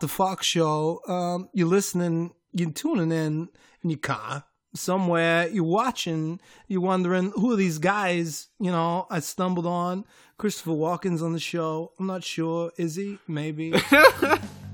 The Fox Show. Um, you're listening, you're tuning in in your car somewhere. You're watching. You're wondering who are these guys? You know, I stumbled on Christopher Walken's on the show. I'm not sure. Is he? Maybe.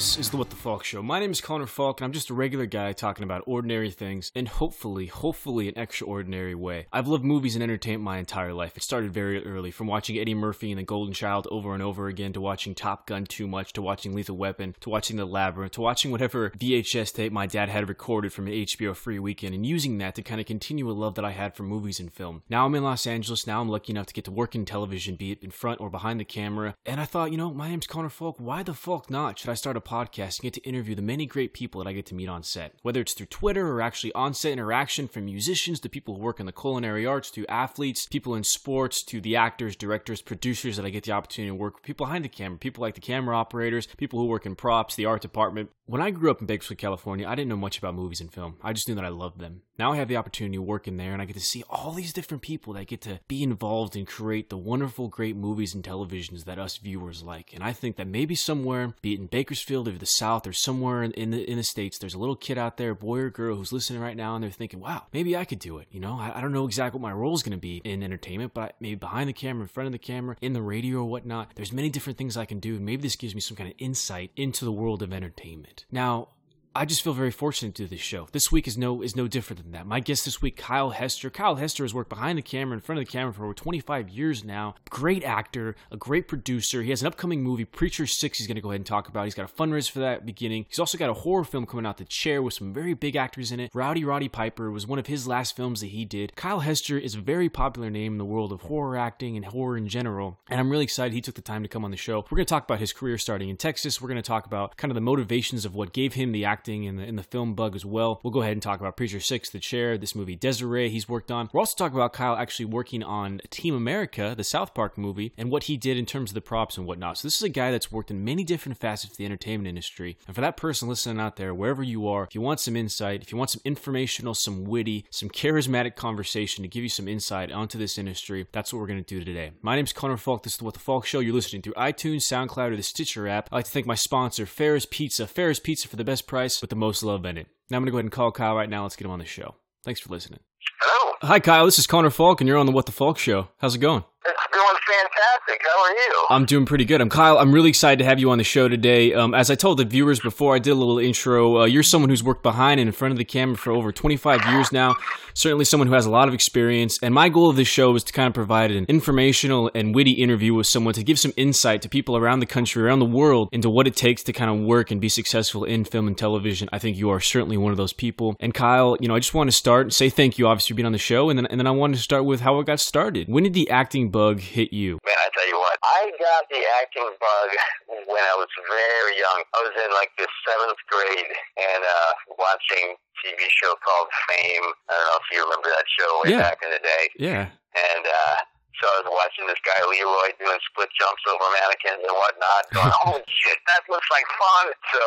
This is the What the Faulk Show. My name is Connor Faulk, and I'm just a regular guy talking about ordinary things in hopefully, hopefully, an extraordinary way. I've loved movies and entertainment my entire life. It started very early, from watching Eddie Murphy and The Golden Child over and over again, to watching Top Gun too much, to watching Lethal Weapon, to watching The Labyrinth, to watching whatever VHS tape my dad had recorded from an HBO free weekend, and using that to kind of continue a love that I had for movies and film. Now I'm in Los Angeles. Now I'm lucky enough to get to work in television, be it in front or behind the camera. And I thought, you know, my name's Connor Faulk. Why the fuck not? Should I start a podcast and get to interview the many great people that I get to meet on set? Whether it's through Twitter or actually on set interaction from musicians to people who work in the culinary arts to athletes, people in sports to the actors, directors, producers that I get the opportunity to work with, people behind the camera, people like the camera operators, people who work in props, the art department. When I grew up in Bakersfield, California, I didn't know much about movies and film. I just knew that I loved them. Now I have the opportunity to work in there and I get to see all these different people that get to be involved and create the wonderful, great movies and televisions that us viewers like. And I think that maybe somewhere, be it in Bakersfield or the South or somewhere in, the in the States, there's a little kid out there, boy or girl, who's listening right now and they're thinking, wow, maybe I could do it. You know, I, I don't know exactly what my role is going to be in entertainment, but maybe behind the camera, in front of the camera, in the radio or whatnot, there's many different things I can do. Maybe this gives me some kind of insight into the world of entertainment. Now, I just feel very fortunate to do this show. This week is no is no different than that. My guest this week, Kyle Hester. Kyle Hester has worked behind the camera, in front of the camera for over 25 years now. Great actor, a great producer. He has an upcoming movie, Preacher Six. He's going to go ahead and talk about. He's got a fundraiser for that beginning. He's also got a horror film coming out, The Chair, with some very big actors in it. Rowdy Roddy Piper was one of his last films that he did. Kyle Hester is a very popular name in the world of horror acting and horror in general, and I'm really excited he took the time to come on the show. We're going to talk about his career starting in Texas. We're going to talk about kind of the motivations of what gave him the acting and the, and the film bug as well. We'll go ahead and talk about Preacher 6, The Chair, this movie Desiree he's worked on. We're also talking about Kyle actually working on Team America, the South Park movie, and what he did in terms of the props and whatnot. So this is a guy that's worked in many different facets of the entertainment industry. And for that person listening out there, wherever you are, if you want some insight, if you want some informational, some witty, some charismatic conversation to give you some insight onto this industry, that's what we're going to do today. My name is Connor Faulk. This is the What the Faulk Show. You're listening through iTunes, SoundCloud, or the Stitcher app. I'd like to thank my sponsor, Ferris Pizza. Ferris Pizza for the best price with the most love in it. Now I'm going to go ahead and call Kyle right now. Let's get him on the show. Thanks for listening. Hello. Hi, Kyle. This is Connor Faulk, and you're on the What the Faulk Show. How's it going? It's going fantastic. How are you? I'm doing pretty good. I'm Kyle. I'm really excited to have you on the show today. Um, as I told the viewers before, I did a little intro. Uh, you're someone who's worked behind and in front of the camera for over 25 years now. Certainly, someone who has a lot of experience. And my goal of this show is to kind of provide an informational and witty interview with someone to give some insight to people around the country, around the world, into what it takes to kind of work and be successful in film and television. I think you are certainly one of those people. And Kyle, you know, I just want to start and say thank you, obviously, for being on the show. And then, and then I wanted to start with how it got started. When did the acting bug hit you? Man, I tell you what, I got the acting bug when I was very young. I was in like the seventh grade and uh watching TV show called Fame. I don't know if you remember that show way Yeah. back in the day. Yeah. And uh so I was watching this guy Leroy doing split jumps over mannequins and whatnot, going, "Holy shit, that looks like fun!" So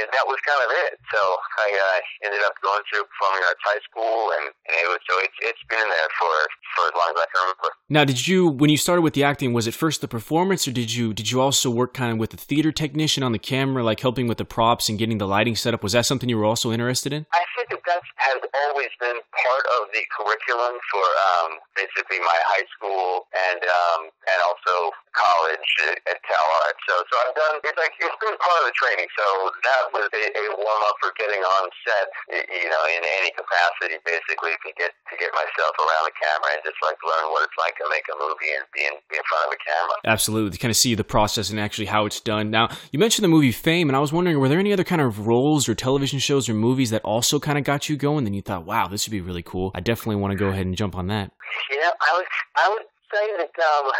and that was kind of it. So I uh, ended up going through performing arts high school, and, and it was so it's it's been there for for as long as I can remember. Now, did you when you started with the acting? Was it first the performance, or did you did you also work kind of with the theater technician on the camera, like helping with the props and getting the lighting set up? Was that something you were also interested in? I think that has always been part of the curriculum for um, basically my high school and um, and also college at, Cal Arts. So so I've done it's like it's been part of the training. So that was a, a warm up for getting on set, you know, in any capacity, basically to get to get myself around the camera and just like learn what it's like to make a movie and be in, be in front of a camera. Absolutely, to kind of see the process and actually how it's done. Now, you mentioned the movie Fame, and I was wondering, were there any other kind of roles or television shows or movies that also kind of got you going? Then you thought, wow, this would be really cool. I definitely want to go ahead and jump on that. Yeah, I would I would say that um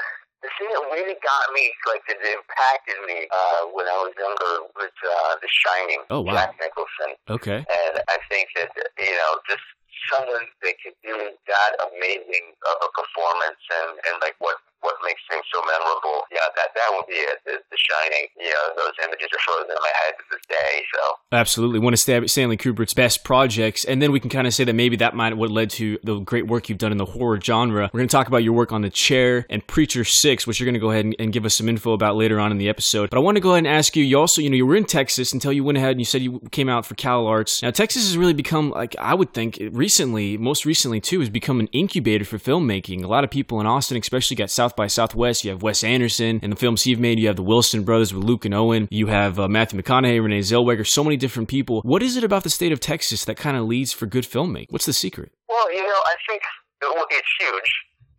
the thing that really got me, like that impacted me uh when I was younger was uh The Shining. Oh, wow. Jack Nicholson. Okay. And I think that you know, just someone that could do that amazing of a performance and, and like what what makes things so memorable. Yeah, that that would be it. The, the Shining. You know, those images are frozen in my head to this day. So absolutely one of Stanley Kubrick's best projects, and then we can kind of say that maybe that might what led to the great work you've done in the horror genre. We're going to talk about your work on The Chair and Preacher Six, which you're going to go ahead and, and give us some info about later on in the episode. But I want to go ahead and ask you. You also, you know, you were in Texas until you went ahead and you said you came out for Cal Arts. Now Texas has really become like I would think recently, most recently too, has become an incubator for filmmaking. A lot of people in Austin, especially, got South by Southwest. You have Wes Anderson and the films he's made. You have the Wilson brothers with Luke and Owen. You have uh, Matthew McConaughey, Renee Zellweger. So many different people. What is it about the state of Texas that kind of leads for good filmmaking? What's the secret? Well, you know, I think it's huge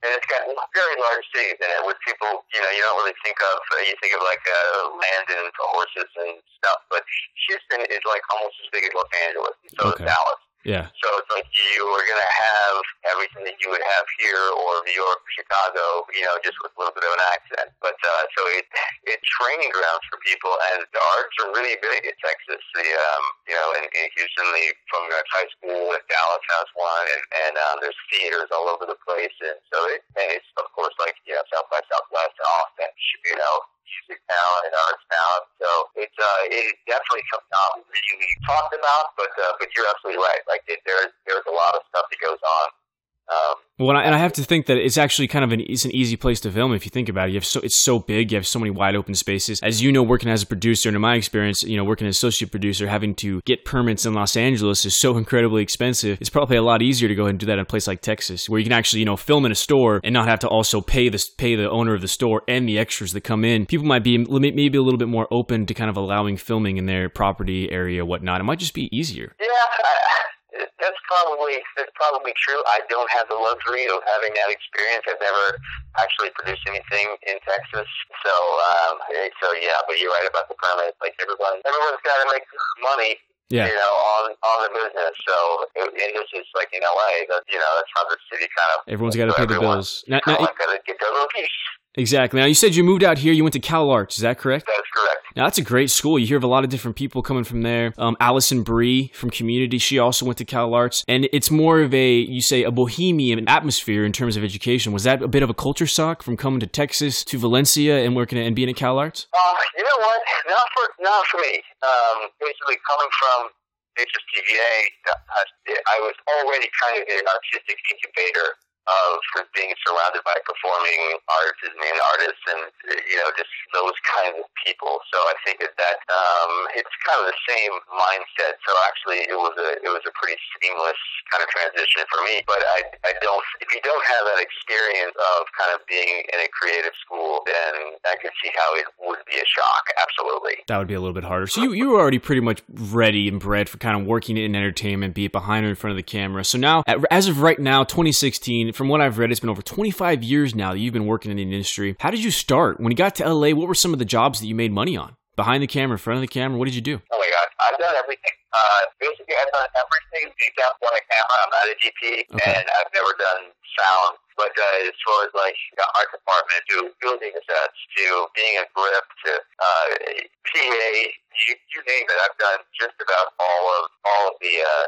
and it's got very large cities in it with people, you know, you don't really think of, uh, you think of like uh, land and horses and stuff, but Houston is like almost as big as Los Angeles, so okay. is Dallas. Yeah. So it's like you are going to have everything that you would have here or New York, Chicago, you know, just with a little bit of an accent. But uh, so it it's training grounds for people, and the arts are really big in Texas. The um, you know, in, in Houston, the from high school, and Dallas has one, and and um, there's theaters all over the place, and so it and it's of course like you know South by Southwest Austin, you know, music town and arts town. So it's uh, it definitely comes not really talked about, but uh, but you're absolutely right. Like there's there's a lot of stuff that goes on. Um, well, and I have to think that it's actually kind of an it's an easy place to film if you think about it. You have so it's so big, you have so many wide open spaces. As you know, working as a producer, and in my experience, you know, working as associate producer, having to get permits in Los Angeles is so incredibly expensive. It's probably a lot easier to go ahead and do that in a place like Texas, where you can actually you know film in a store and not have to also pay the pay the owner of the store and the extras that come in. People might be maybe a little bit more open to kind of allowing filming in their property area, whatnot. It might just be easier. Yeah. Probably that's probably true. I don't have the luxury of having that experience. I've never actually produced anything in Texas, so um, so yeah. But you're right about the premise. Like everyone, everyone's got to make money. Yeah. You know, on on the business. So, and this is like in LA. That you know, that's how the city kind of. Everyone's got to pay the bills. Now, now, got to get their little piece. Exactly. Now you said you moved out here. You went to Cal Arts. Is that correct? That's correct. Now that's a great school. You hear of a lot of different people coming from there. Um, Alison Brie from Community. She also went to Cal Arts, and it's more of a you say a bohemian atmosphere in terms of education. Was that a bit of a culture shock from coming to Texas to Valencia and working at, and being at Cal Arts? Uh, you know what? Not for not for me. Um, basically, coming from HSPVA, I was already kind of an artistic incubator of being surrounded by performing artists and artists and you know just those kinds of people. So i think that that um it's kind of the same mindset. So actually it was a it was a pretty seamless kind of transition for me. But i i don't if you don't have that experience of kind of being in a creative school then i can see how it would be a shock. Absolutely. That would be a little bit harder. So you you were already pretty much ready and bred for kind of working in entertainment be it behind or in front of the camera. So now as of right now 2016 from what I've read, it's been over 25 years now that you've been working in the industry. How did you start? When you got to LA, what were some of the jobs that you made money on? Behind the camera, in front of the camera, what did you do? Oh my God, I've done everything. Uh, basically, I've done everything except on a camera. I'm not a DP, okay. and I've never done sound. But uh, as far as like the art department, to building sets, to being a grip, to uh, PA, you, you name it, I've done just about all of all of the uh,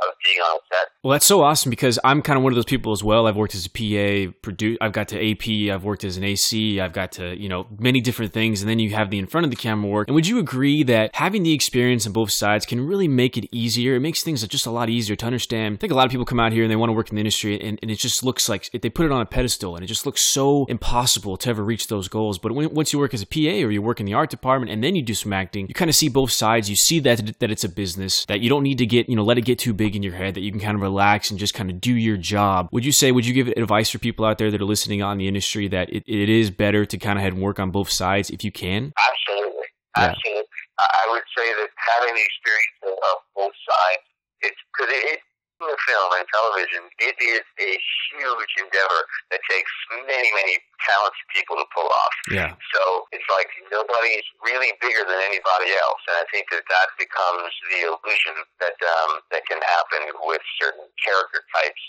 of being on set. Well, that's so awesome because I'm kind of one of those people as well. I've worked as a PA, produce. I've got to AP. I've worked as an AC. I've got to you know many different things, and then you have the in front of the camera work. And would you agree that having the experience on both sides can really make it easier? It makes things just a lot easier to understand. I think a lot of people come out here and they want to work in the industry, and, and it just looks like they put it on a pedestal, and it just looks so impossible to ever reach those goals. But when, once you work as a PA or you work in the art department, and then you do some acting, you kind of see both sides. You see that that it's a business that you don't need to get you know let it get too big in your head that you can kind of relax and just kind of do your job. Would you say, would you give advice for people out there that are listening on the industry that it, it is better to kind of head and work on both sides if you can? Absolutely. Yeah. Absolutely. I would say that having the experience of both sides, it's because it, film and television, it is a huge endeavor that takes many, many talented people to pull off. Yeah. So it's like nobody's really bigger than anybody else, and I think that that becomes the illusion that um, that can happen with certain character types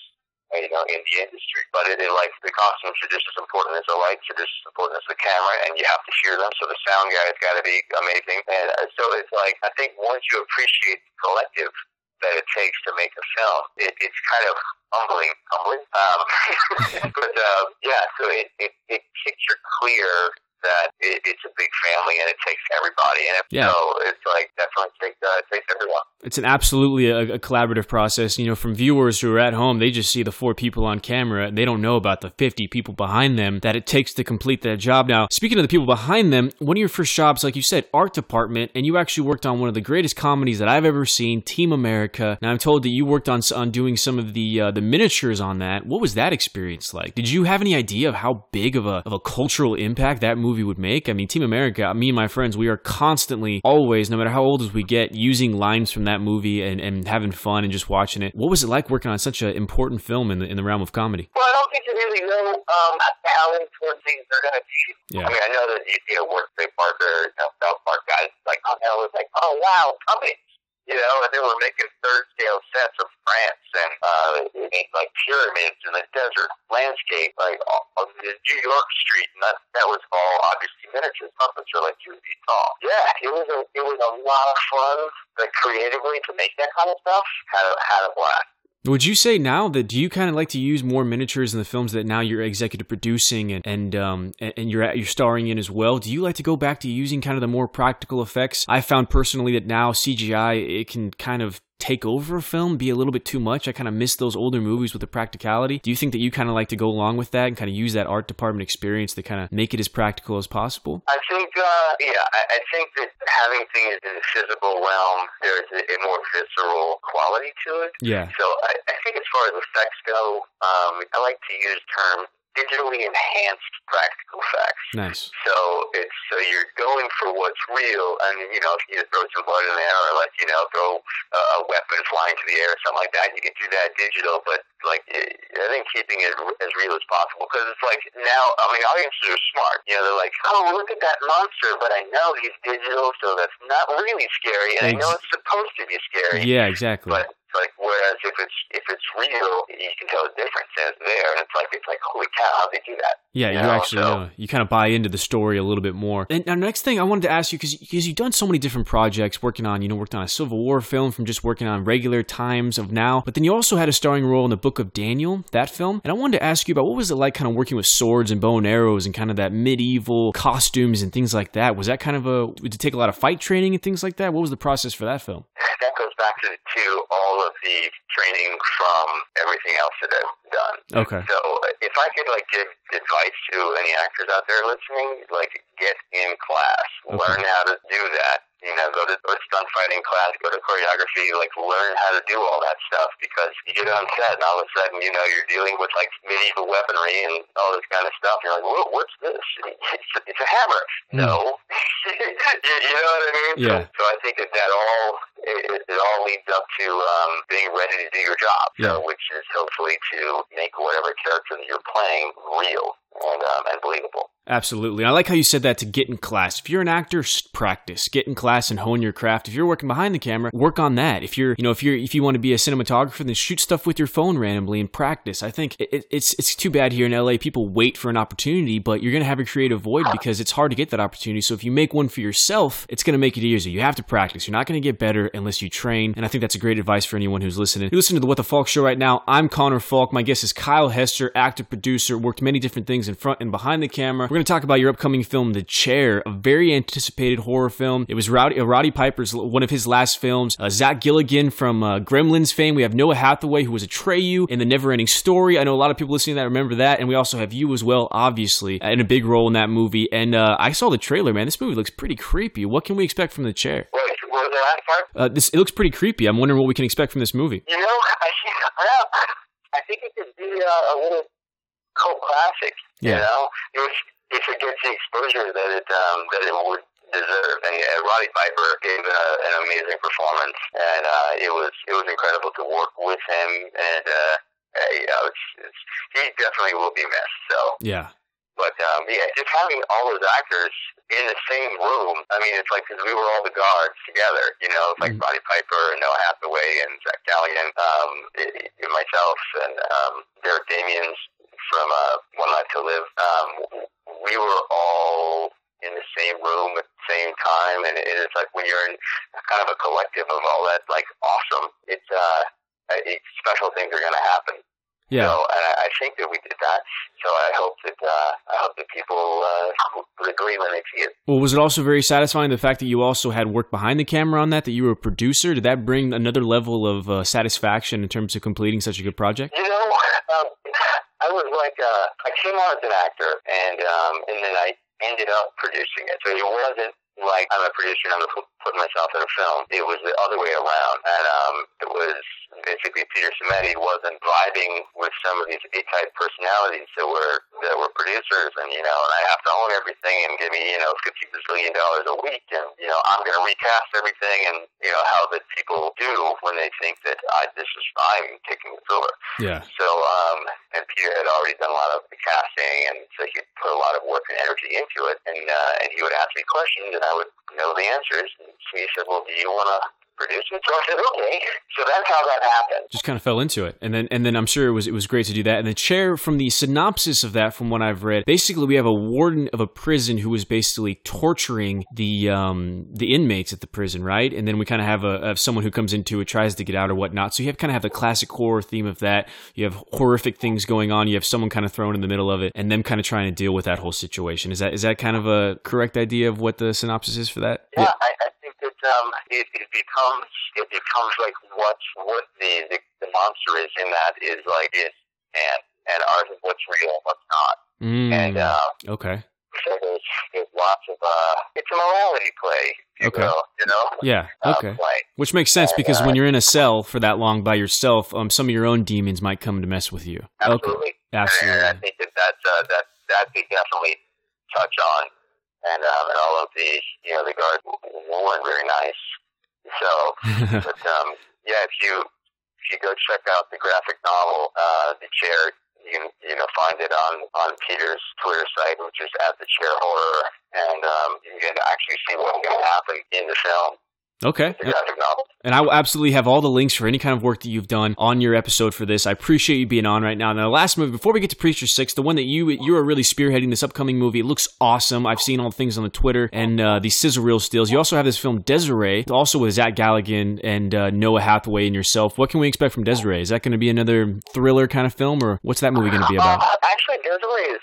you know, in the industry. But it is like the costumes are just as important as the lights are just as important as the camera, and you have to hear them. So the sound guy's got to be amazing. And uh, so it's like I think once you appreciate the collective that it takes to make a film. It, it's kind of humbling, humbling. Um, but uh, yeah, so it, it it picture clear that it, it's a big family and it takes everybody. And if Yeah. so, it's like definitely takes uh, it takes everyone. It's an absolutely a, a collaborative process. You know, from viewers who are at home, they just see the four people on camera. and They don't know about the 50 people behind them that it takes to complete that job. Now, speaking of the people behind them, one of your first jobs, like you said, art department, and you actually worked on one of the greatest comedies that I've ever seen, Team America. Now, I'm told that you worked on on doing some of the uh, the miniatures on that. What was that experience like? Did you have any idea of how big of a of a cultural impact that movie would make? I mean, Team America, me and my friends, we are constantly, always, no matter how old as we get, using lines from that movie and, and having fun and just watching it. What was it like working on such an important film in the in the realm of comedy? Well, I don't think you really know um, how important things are going to be. Yeah. I mean, I know that you, know, work Trey Parker, you know, South Park guys, like, oh, hell, it's like, oh, wow, comedy. You know, and they were making third scale sets of France and uh, like pyramids in the desert landscape, like on the New York street, and that that was all obviously miniatures. Puppets are like two feet tall. Yeah, it was a it was a lot of fun, like creatively to make that kind of stuff. Had a had a blast. Would you say now that do you kind of like to use more miniatures in the films that now you're executive producing and and um and, you're at, you're starring in as well? Do you like to go back to using kind of the more practical effects? I found personally that now CGI it can kind of take over a film, be a little bit too much. I kind of miss those older movies with the practicality. Do you think that you kind of like to go along with that and kind of use that art department experience to kind of make it as practical as possible? I think, uh, yeah, I, I think that having things in the physical realm, there's a, a more visceral quality to it. Yeah. So I, I think as far as effects go, um, I like to use term digitally enhanced practical effects. Nice. So it's so you're going for what's real, and you know if you throw some blood in the air, or like you know throw a, a weapon flying to the air, or something like that, you can do that digital. But like eh, I think keeping it as real as possible, because it's like now, I mean, audiences are smart. You know, they're like, oh, look at that monster, but I know he's digital, so that's not really scary, and I know it's supposed to be scary. Yeah, exactly. But like whereas if it's if it's real, you can tell the difference and it's there, and it's like it's like holy cow, how they do that? Yeah, you You know, actually so- know. You kind of buy into the story a little bit more. And now, next thing I wanted to ask you, because you've done so many different projects, working on, you know, worked on a Civil War film from just working on regular times of now, but then you also had a starring role in the Book of Daniel, that film. And I wanted to ask you about what was it like kind of working with swords and bow and arrows and kind of that medieval costumes and things like that? Was that kind of a, did it take a lot of fight training and things like that? What was the process for that film? that goes back to, to all of the training from everything else that I've done. Okay. So uh, if I could like give advice to any actors out there listening, like get in class, Okay. learn how to do that. You know, go to, stunt fighting class, go to choreography, like learn how to do all that stuff because you get on set and all of a sudden, you know, you're dealing with like medieval weaponry and all this kind of stuff. You're like, Whoa, what's this? It's, it's a hammer. Hmm. No. you, you know what I mean? Yeah. So, so I think that that all it, it, it all leads up to um, being ready to do your job. Yeah. So, which is hopefully to make whatever character that you're playing real and um, and believable. Absolutely. I like how you said that to get in class. If you're an actor, practice. Get in class and hone your craft. If you're working behind the camera, work on that. If you're, you know, if you're if you want to be a cinematographer, then shoot stuff with your phone randomly and practice. I think it, it's it's too bad here in LA people wait for an opportunity, but you're going to have a creative void because it's hard to get that opportunity. So if you make one for yourself, it's going to make it easier. You have to practice. You're not going to get better unless you train. And I think that's a great advice for anyone who's listening. You're listening to the What the Faulk show right now. I'm Connor Faulk. My guest is Kyle Hester, actor, producer, worked many different things in front and behind the camera. We're going to talk about your upcoming film, The Chair, a very anticipated horror film. It was Rowdy, uh, Roddy Piper's one of his last films. Uh, Zach Galligan from uh, Gremlins fame. We have Noah Hathaway, who was a Atreyu in The Neverending Story. I know a lot of people listening that remember that. And we also have you as well, obviously, uh, in a big role in that movie. And uh, I saw the trailer, man. This movie looks pretty creepy. What can we expect from The Chair? What was the last part? Uh, this It looks pretty creepy. I'm wondering what we can expect from this movie. You know, I well, I think it could be a, a little cult classic. Yeah. You know, if if it gets the exposure that it um, that it would deserve. And uh, Roddy Piper gave a, an amazing performance, and uh, it was it was incredible to work with him. And uh, uh, you know, it's, it's, he definitely will be missed. So. Yeah. But um, yeah, just having all those actors in the same room. I mean, it's like because we were all the guards together. You know, it's like Mhm. Roddy Piper and Noah Hathaway and Zach Galligan, um, i- myself and um, Derek Damians from uh, One Life to Live. Um, we were all in the same room at the same time, and it, it's like when you're in kind of a collective of all that, like awesome. It's uh, it, special things are going to happen. Yeah. So and I, I think that we did that. So I hope that uh, I hope that people uh, would agree when they see it. Well, was it also very satisfying the fact that you also had work behind the camera on that? That you were a producer? Did that bring another level of uh, satisfaction in terms of completing such a good project? You know, um, I was like, uh, I came on as an actor, and um, and then I ended up producing it. So it wasn't like I'm a producer and I'm putting myself in a film. It was the other way around, and um, it was basically Peter Simeti wasn't vibing with some of these A-type personalities that were that were producers, and you know, and I have to own everything and give me you know fifty bazillion dollars a week, and you know, I'm going to recast everything, and you know how that people do when they think that I this is I'm taking this over. Yeah. So um, and Peter had already done a lot of the casting, and so he put a lot of work and energy into it, and uh, and he would ask me questions, and I would know the answers. And so he said, "Well, do you want to produce it?" So I said, "Okay." So that's how that happened. Just kind of fell into it, and then and then I'm sure it was it was great to do that. And the chair from the synopsis of that, from what I've read, basically we have a warden of a prison who is basically torturing the um the inmates at the prison, right? And then we kind of have a have someone who comes into it, tries to get out or whatnot. So you have kind of have the classic horror theme of that. You have horrific things going on. You have someone kind of thrown in the middle of it, and them kind of trying to deal with that whole situation. Is that is that kind of a correct idea of what the synopsis is for that? Yeah, I, I that um, it, it becomes it becomes like what what the, the the monster is in that is like is and and ours is what's real and what's not. Mm, And uh, okay. so there's there's lots of uh, it's a morality play, Okay. will, you know. Yeah. Uh, Okay. play. Which makes sense And, because uh, when you're in a cell for that long by yourself, um, some of your own demons might come to mess with you. Okay. Absolutely. And I think that that's uh, that that we definitely touch on, and um, and all of the you know the guards weren't very nice. So, but um, yeah, if you if you go check out the graphic novel, uh, the chair, you can you know find it on on Peter's Twitter site, which is at the chair horror, and um, you can actually see what's going to happen in the film, okay. graphic novel. And I will absolutely have all the links for any kind of work that you've done on your episode for this. I appreciate you being on right now. Now, the last movie, before we get to Preacher Six, the one that you you are really spearheading this upcoming movie, it looks awesome. I've seen all the things on the Twitter and uh, these sizzle reel stills. You also have this film Desiree, also with Zach Galligan and uh, Noah Hathaway and yourself. What can we expect from Desiree? Is that going to be another thriller kind of film, or what's that movie going to be about? Uh, actually, Desiree is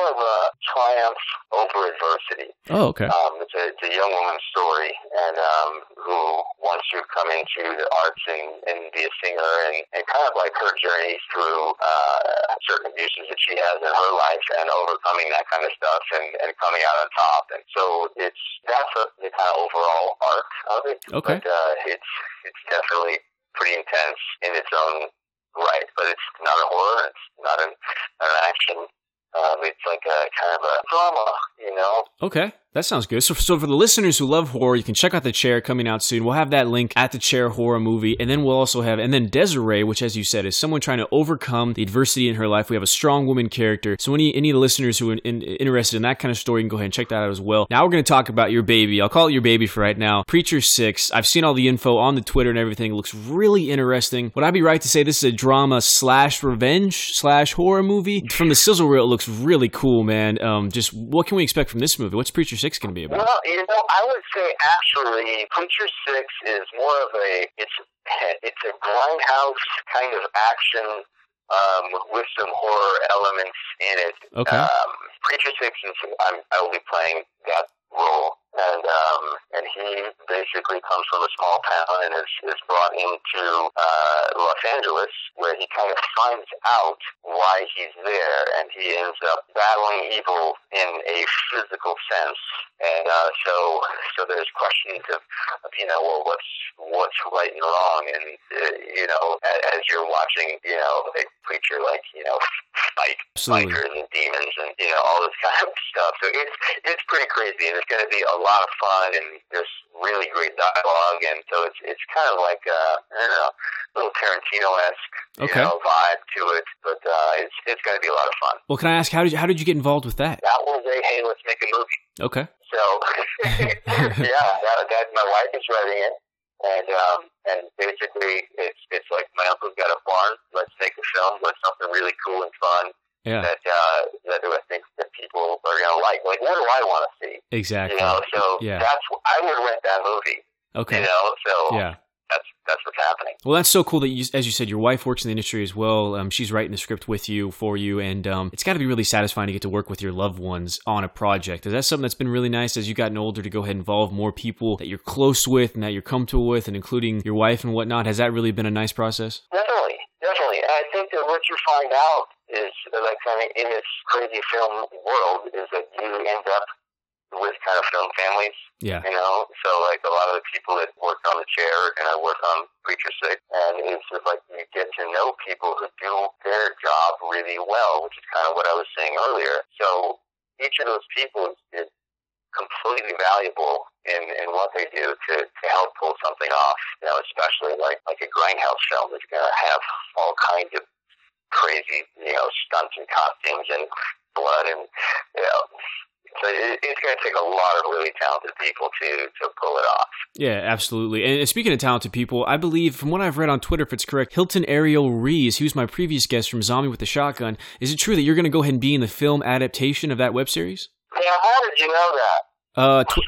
more of a triumph over adversity. Oh, okay. Um, it's, a, it's a young woman's story, and um, who wants to come into the arts and, and be a singer, and, and kind of like her journey through uh, certain abuses that she has in her life, and overcoming that kind of stuff, and, and coming out on top. And so it's that's a, the kind of overall arc of it. Okay. But uh, it's it's definitely pretty intense in its own right, but it's not a horror. It's not an, not an action. Um, it's like a kind of a drama, you know. Okay, that sounds good. So, so for the listeners who love horror, you can check out the chair coming out soon. We'll have that link at the chair horror movie, and then we'll also have and then Desiree, which, as you said, is someone trying to overcome the adversity in her life. We have a strong woman character. So any any of the listeners who are in, interested in that kind of story, you can go ahead and check that out as well. Now we're going to talk about your baby. I'll call it your baby for right now. Preacher Six. I've seen all the info on the Twitter and everything. It looks really interesting. Would I be right to say this is a drama slash revenge slash horror movie? From the sizzle reel, it looks really cool, man. Um, just what can we expect from this movie? What's Preacher Six going to be about? Well, you know, I would say actually, Preacher Six is more of a it's it's a grindhouse kind of action um, with some horror elements in it. Okay. Um, Preacher Six is I'm, I will be playing that role, and um, and he basically comes from a small town and is is brought into uh, Los Angeles, where he kind of finds out why he's there, and he ends up battling evil in a physical sense. And uh, so so there's questions of, of you know well what's what's right and wrong, and uh, you know as, as you're watching you know a preacher like you know fight Absolutely. bikers and demons and you know all this kind of stuff. So it's it's pretty crazy, and it's going to be a lot of fun, and there's really great dialogue, and so it's it's kind of like uh, I don't know, a little Tarantino esque Okay. you know vibe to it, but uh, it's it's going to be a lot of fun. Well, can I ask how did you, how did you get involved with that? That was a hey, let's make a movie. Okay. So yeah, that, that my wife is writing it, and um, and basically it's it's like my uncle's got a farm. Let's make a film. Let's something really cool and fun. Yeah. that uh, that I think that people are gonna like. Like, what do I want to see? Exactly. You know, so Yeah. that's I would rent that movie. Okay. You know, so Yeah. that's that's what's happening. Well, that's so cool that you, as you said, your wife works in the industry as well. Um, she's writing the script with you, for you, and um, it's got to be really satisfying to get to work with your loved ones on a project. Is that something that's been really nice as you've gotten older to go ahead and involve more people that you're close with and that you're comfortable with, and including your wife and whatnot? Has that really been a nice process? Definitely, definitely. And I think that what you find out is, like, kind of in this crazy film world, is that you end up with kind of film families. Yeah. You know, so like a lot of the people that worked on the chair going to work on Preacher Six, and it's just like you get to know people who do their job really well, which is kind of what I was saying earlier. So each of those people is, is completely valuable in, in what they do to, to help pull something off. You know, especially like like a grindhouse film that's going to have all kinds of crazy, you know, stunts and costumes and blood and you know. So it, it's going to take a lot of really talented people to to pull it off. Yeah, absolutely. And speaking of talented people, I believe from what I've read on Twitter, if it's correct, Hilton Ariel Rees, who's my previous guest from Zombie with the Shotgun, is it true that you're going to go ahead and be in the film adaptation of that web series? Yeah, how did you know that? Uh, tw-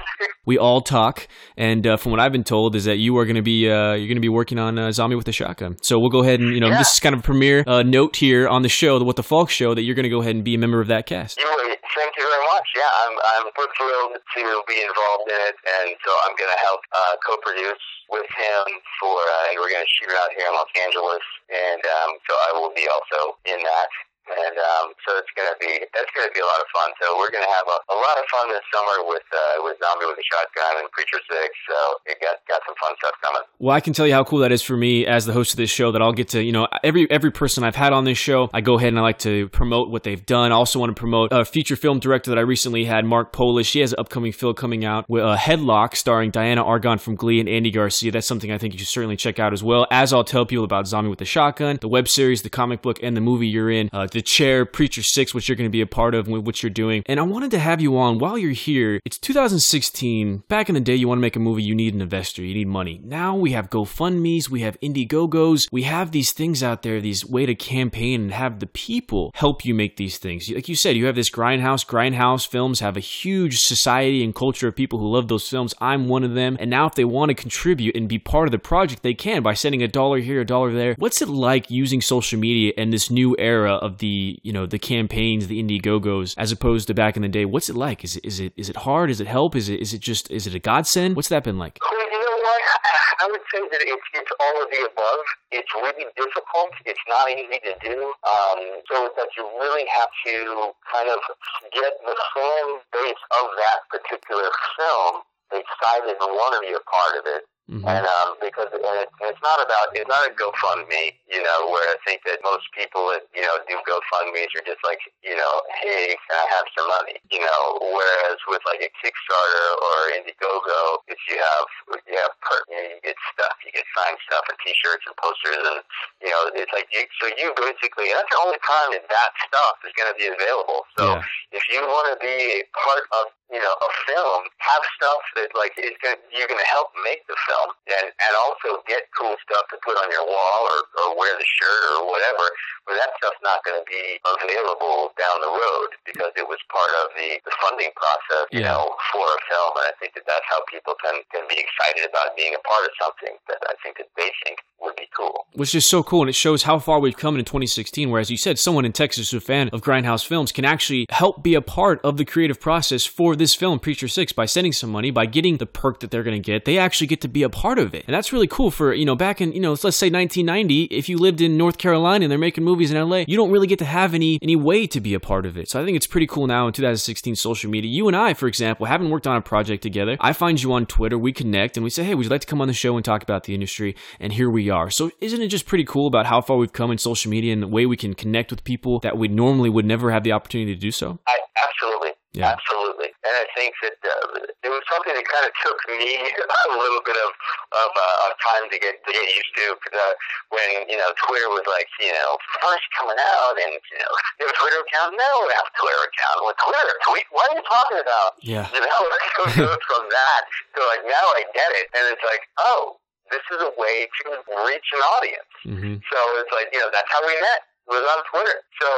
we all talk, and uh, from what I've been told, is that you are going to be uh, you're going to be working on uh, Zombie with the Shotgun. So we'll go ahead and you know Yeah. this is kind of a premiere uh, note here on the show, the What the Faulk Show, that you're going to go ahead and be a member of that cast. You, thank you very much. Yeah, I'm I'm thrilled to be involved in it, and so I'm going to help uh, co-produce with him for, uh, and we're going to shoot it out here in Los Angeles, and um, so I will be also in that. And um, so it's gonna be that's gonna be a lot of fun. So we're gonna have a, a lot of fun this summer with uh, with Zombie with a Shotgun and Preacher Six. So it got got some fun stuff coming. Well, I can tell you how cool that is for me as the host of this show. That I'll get to, you know, every every person I've had on this show, I go ahead and I like to promote what they've done. I also want to promote a feature film director that I recently had, Mark Polish. He has an upcoming film coming out with a Headlock, starring Dianna Agron from Glee and Andy Garcia. That's something I think you should certainly check out as well. As I'll tell people about Zombie with the Shotgun, the web series, the comic book, and the movie you're in, uh, The Chair, Preacher Six, which you're going to be a part of, and what you're doing. And I wanted to have you on while you're here. It's 2016. Back in the day, you want to make a movie, you need an investor, you need money. Now we have GoFundMe's, we have Indiegogos, we have these things out there, these way to campaign and have the people help you make these things. Like you said, you have this Grindhouse. Grindhouse films have a huge society and culture of people who love those films. I'm one of them. And now, if they want to contribute and be part of the project, they can by sending a dollar here, a dollar there. What's it like using social media and this new era of the, you know, the campaigns, the Indiegogos, as opposed to back in the day? What's it like? Is it is it is it hard? Is it help? Is it is it just is it a godsend? What's that been like? You know what? I would say that it's, it's all of the above. It's really difficult. It's not easy to do. Um, so that you really have to kind of get the fan base of that particular film excited and want to be a part of it. Mhm. And um, because and it, it's not about it's not a GoFundMe, you know, where I think that most people that you know do GoFundMe's are just like, you know, hey, can I have some money, you know. Whereas with like a Kickstarter or Indiegogo, if you have you have per, you, know, you get stuff, you get signed stuff and T-shirts and posters, and you know, it's like you so you basically and that's the only time that that stuff is going to be available. So Yeah. if you want to be a part of you know a film, have stuff that like is going you're going to help make the film, and and also get cool stuff to put on your wall or or wear the shirt or whatever. But that stuff's not going to be available down the road because it was part of the, the funding process, you Yeah. know, for a film. And I think that that's how people can can be excited about being a part of something that I think that they think would be cool. which is so cool and it shows how far we've come in 2016 where as you said someone in texas who's a fan of grindhouse films can actually help be a part of the creative process for this film preacher 6 by sending some money by getting the perk that they're going to get they actually get to be a part of it. And that's really cool for you know back in you know let's say 1990 if you lived in north carolina and they're making movies in la you don't really get to have any any way to be a part of it. So i think it's pretty cool now in 2016 social media. You and i for example haven't worked on a project together. I find you on twitter we connect and we say hey would you like to come on the show and talk about the industry? And here we are. So isn't it just pretty cool about how far we've come in social media and the way we can connect with people that we normally would never have the opportunity to do so? I absolutely, Yeah. absolutely, and I think that uh, it was something that kind of took me a little bit of of, uh, of time to get to get used to. Cause, uh, when you know Twitter was like you know first coming out, and you know you have a Twitter account. No, we have a Twitter account. Well, Twitter tweet. What are you talking about? yeah You know, so from that to like now I get it, and it's like oh, this is a way to reach an audience. hmm So it's like, you know, that's how we met. Was on Twitter. So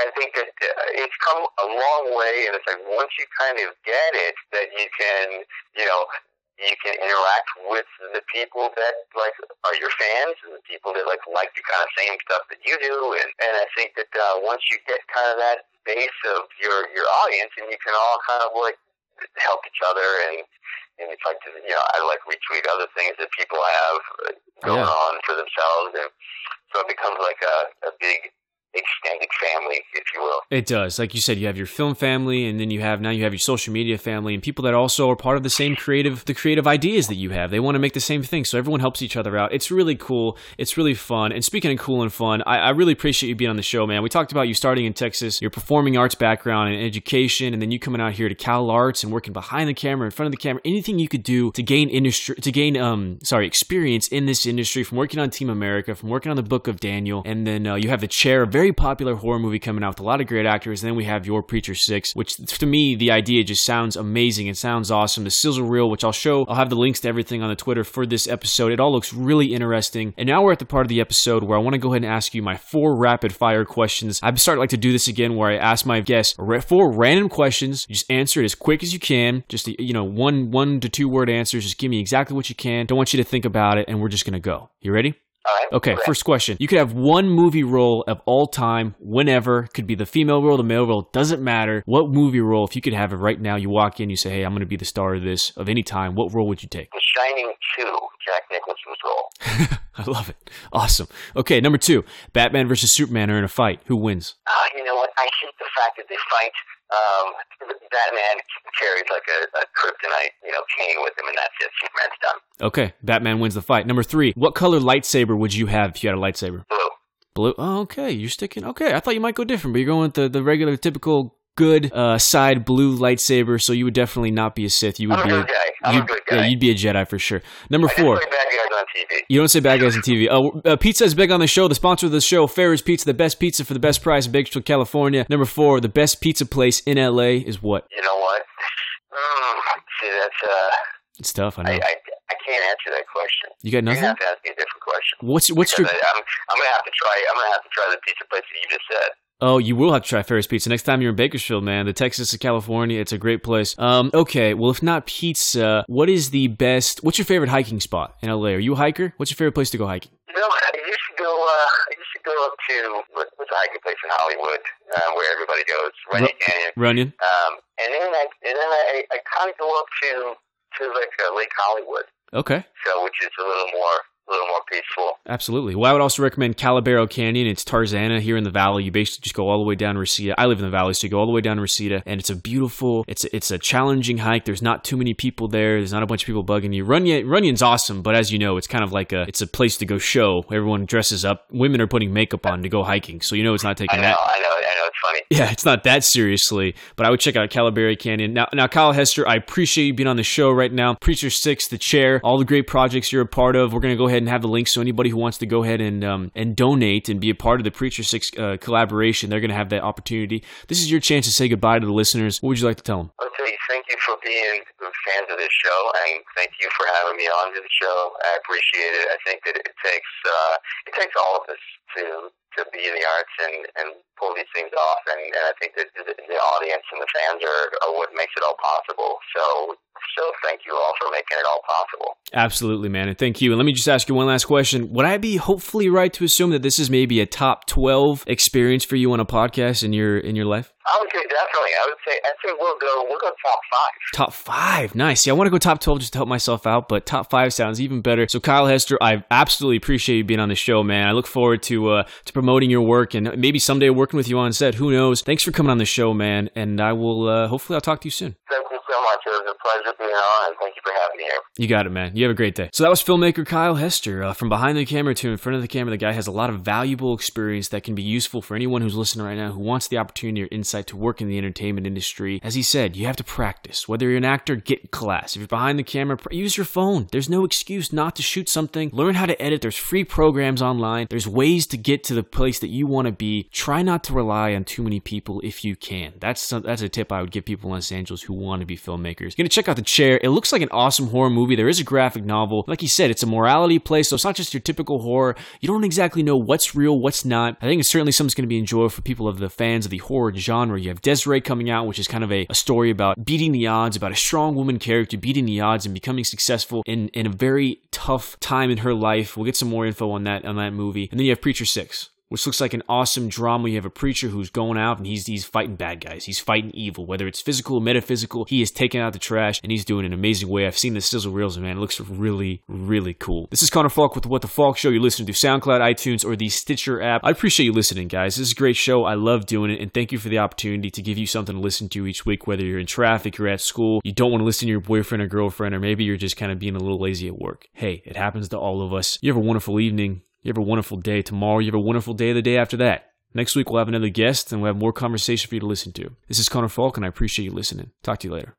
I think that uh, it's come a long way, and it's like once you kind of get it, that you can, you know, you can interact with the people that like are your fans and the people that like like the kind of same stuff that you do and and I think that uh, once you get kind of that base of your your audience and you can all kind of like help each other and and it's like you know I like retweet other things that people have going Yeah. on for themselves and so it becomes like a, a big extended family if you will It does. Like you said, you have your film family, and then you have now you have your social media family, and people that also are part of the same creative, the creative ideas that you have. They want to make the same thing, so everyone helps each other out. It's really cool. It's really fun. And speaking of cool and fun, I, I really appreciate you being on the show, man. We talked about you starting in Texas, your performing arts background and education, and then you coming out here to Cal Arts and working behind the camera, in front of the camera. Anything you could do to gain industry, to gain um, sorry, experience in this industry, from working on Team America, from working on the Book of Daniel, and then uh, you have the Chair, a very popular horror movie coming out with a lot of great actors. And then we have your Preacher Six, which to me the idea just sounds amazing. It sounds awesome. The sizzle reel, which I'll show, I'll have the links to everything on the Twitter for this episode. It all looks really interesting. And now we're at the part of the episode where I want to go ahead and ask you my four rapid fire questions. I'm starting like to do this again, where I ask my guests four random questions. Just answer it as quick as you can. Just you know, one one to two word answers. Just give me exactly what you can. Don't want you to think about it, and we're just gonna go. You ready? Right Okay, Correct. first question. You could have one movie role of all time, whenever. Could be the female role, the male role, doesn't matter. What movie role, if you could have it right now, you walk in, you say, hey, I'm going to be the star of this, of any time, what role would you take? The Shining 2 Jack Nicholson's role I love it. Awesome. Okay, number two. Batman versus Superman are in a fight. Who wins? Uh, you know what? I hate the fact that they fight. Um, Batman carries like a, a kryptonite, you know, cane with him, and that's it. Superman's done. Okay, Batman wins the fight. Number three. What color lightsaber would you have if you had a lightsaber? Blue. Blue. Oh, okay. You're sticking. Okay, I thought you might go different, but you're going with the, the regular, typical, good uh, side blue lightsaber. So you would definitely not be a Sith. You would I'm a be good guy. I'm a you'd- good guy. Yeah, you'd be a Jedi for sure. Number I four. play bad guys on TV. You don't say bad guys on TV. Oh, uh, pizza is big on the show. The sponsor of the show, Ferris Pizza, the best pizza for the best price in Bakersfield, California. Number four, the best pizza place in LA is what? You know what? Mm, see, that's uh, It's tough. I know. I, I I can't answer that question. you got nothing. gonna have to ask me a different question. What's what's your? I'm I'm gonna have to try. I'm gonna have to try the pizza place that you just said. Oh, you will have to try Ferris Pizza next time you're in Bakersfield, man. The Texas to California, it's a great place. Um, okay, well, if not pizza, what is the best? What's your favorite hiking spot in LA? Are you a hiker? What's your favorite place to go hiking? No, I used to go. Uh, I used to go up to what's a hiking place in Hollywood, uh, where everybody goes, Running Canyon. Runyon. Um, and then I and then I, I kind of go up to to like uh, Lake Hollywood, Okay. so which is a little more a little more peaceful. Absolutely. Well, I would also recommend Calabaro Canyon. It's Tarzana here in the valley. You basically just go all the way down Reseda. I live in the valley, so you go all the way down Reseda, and it's a beautiful. It's a, it's a challenging hike. There's not too many people there. There's not a bunch of people bugging you. Runyon Runyon's awesome, but as you know, it's kind of like a it's a place to go show. Everyone dresses up. Women are putting makeup on to go hiking, so you know it's not I taking know, that. I know, I know. Funny. Yeah, it's not that seriously, but I would check out Calaberry Canyon. Now, now, Kyle Hester, I appreciate you being on the show right now. Preacher Six, the chair, all the great projects you're a part of. We're gonna go ahead and have the link so anybody who wants to go ahead and um, and donate and be a part of the Preacher Six uh, collaboration, they're gonna have that opportunity. This is your chance to say goodbye to the listeners. What would you like to tell them? You, thank you for being fans of this show, and thank you for having me on to the show. I appreciate it. I think that it takes uh, it takes all of us to to be in the arts and and pull these things off, and, and I think that the, the audience and the fans are, are what makes it all possible. So so thank you all for making it all possible. Absolutely, man, and thank you. And let me just ask you one last question. Would I be hopefully right to assume that this is maybe a top twelve experience for you on a podcast in your in your life? I would say definitely. I would say I think we'll go we'll go top five. Top five. Nice. See, I want to go top 12 just to help myself out, but top five sounds even better. So, Kyle Hester, I absolutely appreciate you being on the show, man. I look forward to uh, to promoting your work and maybe someday working with you on set. Who knows? Thanks for coming on the show, man. And I will, uh, hopefully, I'll talk to you soon. It was a pleasure being on, and thank you for having me here. You got it, man. You have a great day. So that was filmmaker Kyle Hester. Uh, from behind the camera to in front of the camera, the guy has a lot of valuable experience that can be useful for anyone who's listening right now who wants the opportunity or insight to work in the entertainment industry. As he said, you have to practice. Whether you're an actor, get class. If you're behind the camera, pr- use your phone. There's no excuse not to shoot something. Learn how to edit. There's free programs online. There's ways to get to the place that you want to be. Try not to rely on too many people if you can. That's some, that's a tip I would give people in Los Angeles who want to be filmmakers filmmakers. You're gonna check out The Chair. It looks like an awesome horror movie. There is a graphic novel. Like you said, it's a morality play, so it's not just your typical horror. You don't exactly know what's real, what's not. I think it's certainly something that's gonna be enjoyable for people of the fans of the horror genre. You have Desiree coming out, which is kind of a, a story about beating the odds, about a strong woman character beating the odds and becoming successful in, in a very tough time in her life. We'll get some more info on that on that movie. And then you have Preacher 6 which looks like an awesome drama. You have a preacher who's going out and he's he's fighting bad guys. He's fighting evil, whether it's physical or metaphysical. He is taking out the trash and he's doing an amazing way. I've seen the sizzle reels, man, it looks really, really cool. This is Connor Faulk with What the Faulk Show. You're listening to SoundCloud, iTunes, or the Stitcher app. I appreciate you listening, guys. This is a great show. I love doing it, and thank you for the opportunity to give you something to listen to each week. Whether you're in traffic, you're at school, you don't want to listen to your boyfriend or girlfriend, or maybe you're just kind of being a little lazy at work. Hey, it happens to all of us. You have a wonderful evening. You have a wonderful day tomorrow. You have a wonderful day the day after that. Next week, we'll have another guest and we'll have more conversation for you to listen to. This is Connor Faulk, and I appreciate you listening. Talk to you later.